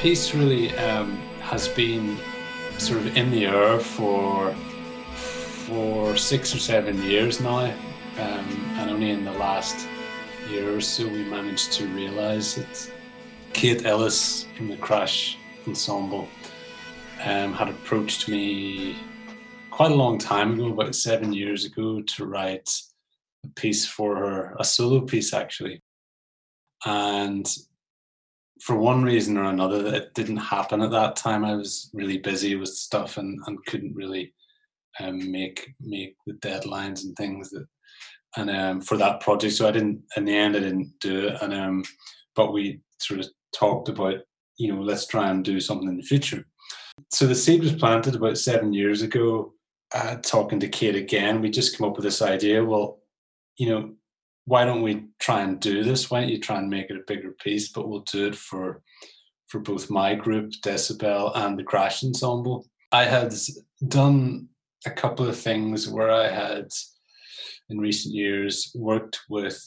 piece really um, has been sort of in the air for for six or seven years now, um, and only in the last year or so we managed to realise it. Kate Ellis from the Crash Ensemble um, had approached me quite a long time ago, about seven years ago, to write a piece for her, a solo piece actually. And for one reason or another, it didn't happen at that time. I was really busy with stuff and, and couldn't really um, make make the deadlines and things that and um, for that project. So I didn't in the end I didn't do it. And um, but we sort of talked about you know let's try and do something in the future. So the seed was planted about seven years ago. Uh, talking to Kate again, we just came up with this idea. Well, you know, why don't we try and do this? Why don't you try and make it a bigger piece? But we'll do it for for both my group, Decibel, and the Crash Ensemble. I had done a couple of things where I had, in recent years, worked with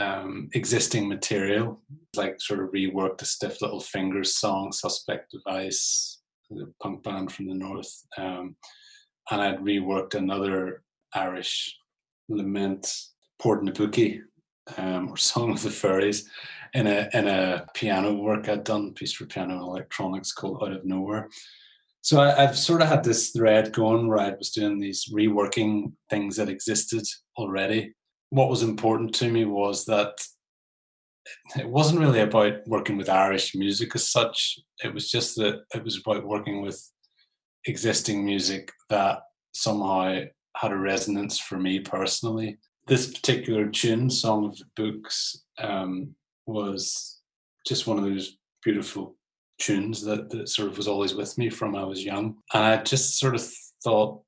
um, existing material, like sort of reworked the Stiff Little Fingers song, Suspect Device, the punk band from the north. Um, and I'd reworked another Irish lament, Port na bPúcaí, um, or Song of the Fairies, in a in a piano work I'd done, piece for piano and electronics called Out of Nowhere. So I, have sort of had this thread going where I was doing these reworking things that existed already. What was important to me was that it wasn't really about working with Irish music as such. It was just that it was about working with existing music that somehow had a resonance for me personally. This particular tune, Song of the Books, um, was just one of those beautiful tunes that, that sort of was always with me from I was young. And I just sort of thought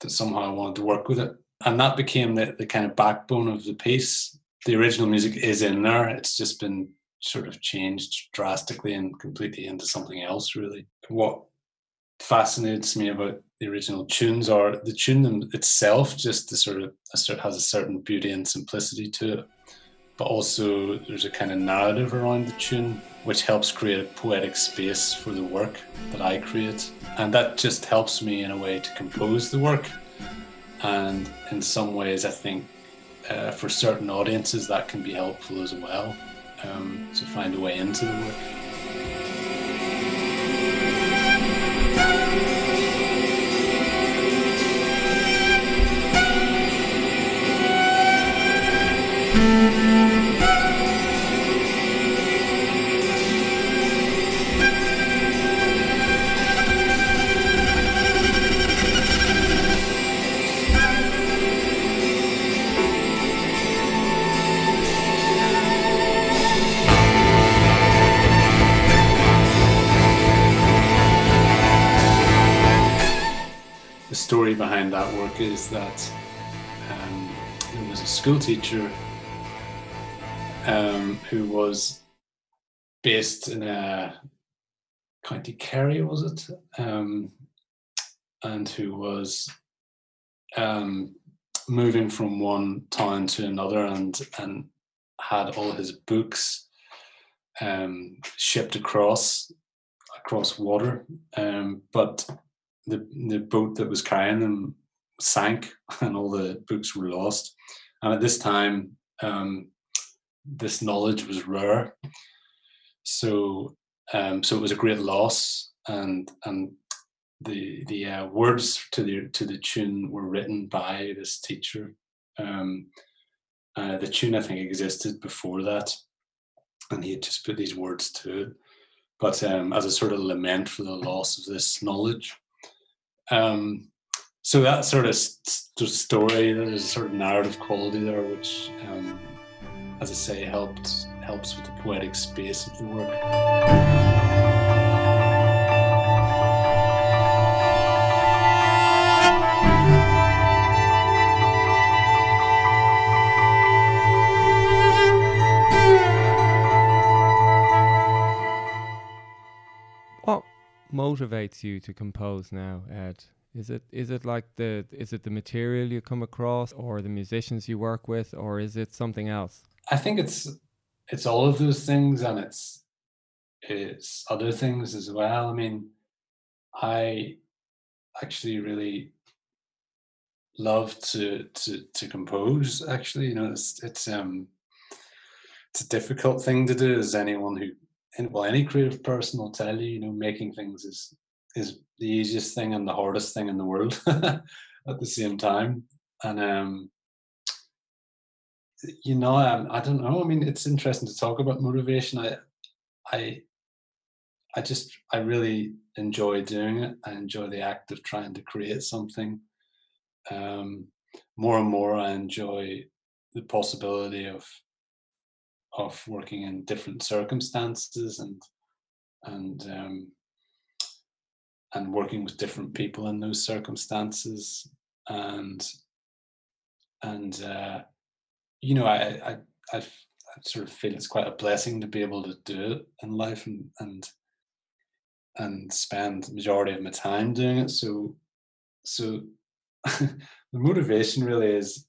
that somehow I wanted to work with it. And that became the, the kind of backbone of the piece. The original music is in there. It's just been sort of changed drastically and completely into something else, really. What fascinates me about the original tunes are the tune itself, just the sort of has a certain beauty and simplicity to it but also there's a kind of narrative around the tune which helps create a poetic space for the work that I create. And that just helps me in a way to compose the work. And in some ways, I think uh, for certain audiences, that can be helpful as well um, to find a way into the work. Story that work is that um, there was a school teacher um, who was based in a County Kerry, was it? Um, and who was um, moving from one town to another and and had all his books um, shipped across across water, um, but the the boat that was carrying them sank and all the books were lost. And at this time, um, this knowledge was rare. So um, so it was a great loss, and and the the uh, words to the to the tune were written by this teacher. Um, uh, the tune I think existed before that, and he had just put these words to it. But um, as a sort of lament for the loss of this knowledge. Um, so that sort of st- story, there's a sort of narrative quality there, which, um, as I say, helped helps with the poetic space of the work. Motivates you to compose now, Ed? Is it is it like the is it the material you come across or the musicians you work with or is it something else? I think it's it's all of those things and it's it's other things as well. I mean, I actually really love to to to compose. Actually, you know, it's it's um it's a difficult thing to do. As anyone who, well, any creative person will tell you, you know, making things is is the easiest thing and the hardest thing in the world at the same time. And um, you know, I, I don't know. I mean, it's interesting to talk about motivation. I, I, I just, I really enjoy doing it. I enjoy the act of trying to create something. Um, more and more, I enjoy the possibility of of working in different circumstances and and um, and working with different people in those circumstances. And and uh, you know I, I I I sort of feel it's quite a blessing to be able to do it in life and and and spend the majority of my time doing it. So so the motivation really is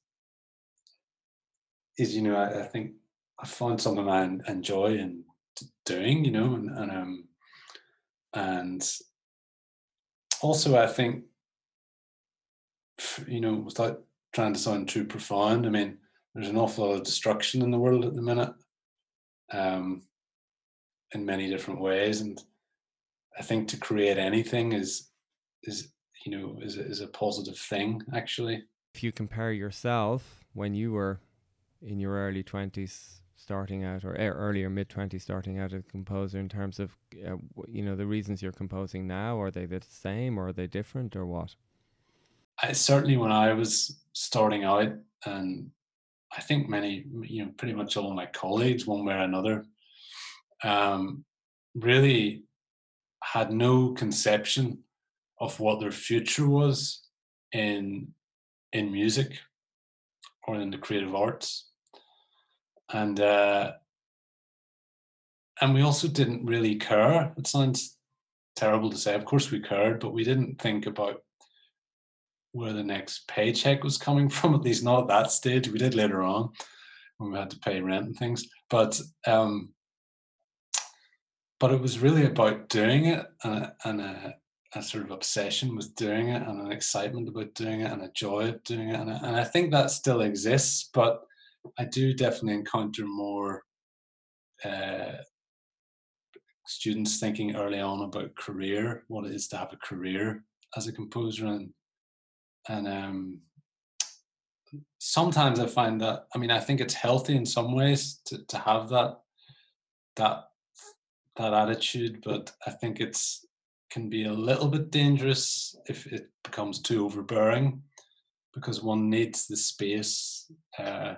is you know I, I think I find something I enjoy and doing, you know, and, and um, and also I think, you know, without trying to sound too profound, I mean, there's an awful lot of destruction in the world at the minute, um, in many different ways, and I think to create anything is is you know is is a positive thing actually. If you compare yourself when you were in your early twenties starting out or earlier mid 20s starting out as a composer in terms of uh, you know the reasons you're composing now are they the same or are they different or what? I, certainly when i was starting out and i think many you know pretty much all my colleagues one way or another um, really had no conception of what their future was in in music or in the creative arts and uh, and we also didn't really care. It sounds terrible to say. Of course, we cared, but we didn't think about where the next paycheck was coming from. At least not at that stage. We did later on when we had to pay rent and things. But um, but it was really about doing it and a, and a, a, sort of obsession with doing it and an excitement about doing it and a joy of doing it. And, and I think that still exists, but I do definitely encounter more uh, students thinking early on about career, what it is to have a career as a composer, and and um, sometimes I find that I mean I think it's healthy in some ways to to have that that that attitude, but I think it's can be a little bit dangerous if it becomes too overbearing because one needs the space uh,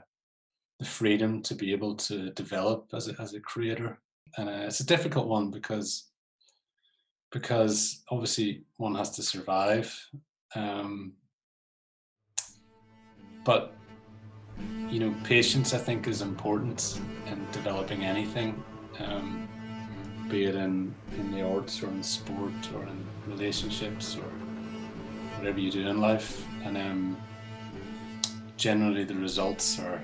the freedom to be able to develop as a, as a creator. And uh, it's a difficult one because because obviously one has to survive. Um, but you know, patience I think is important in developing anything, um, be it in in the arts or in sport or in relationships or whatever you do in life. And um, generally, the results are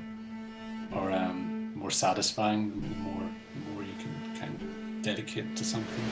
or um, more satisfying the more the more you can kind of dedicate to something.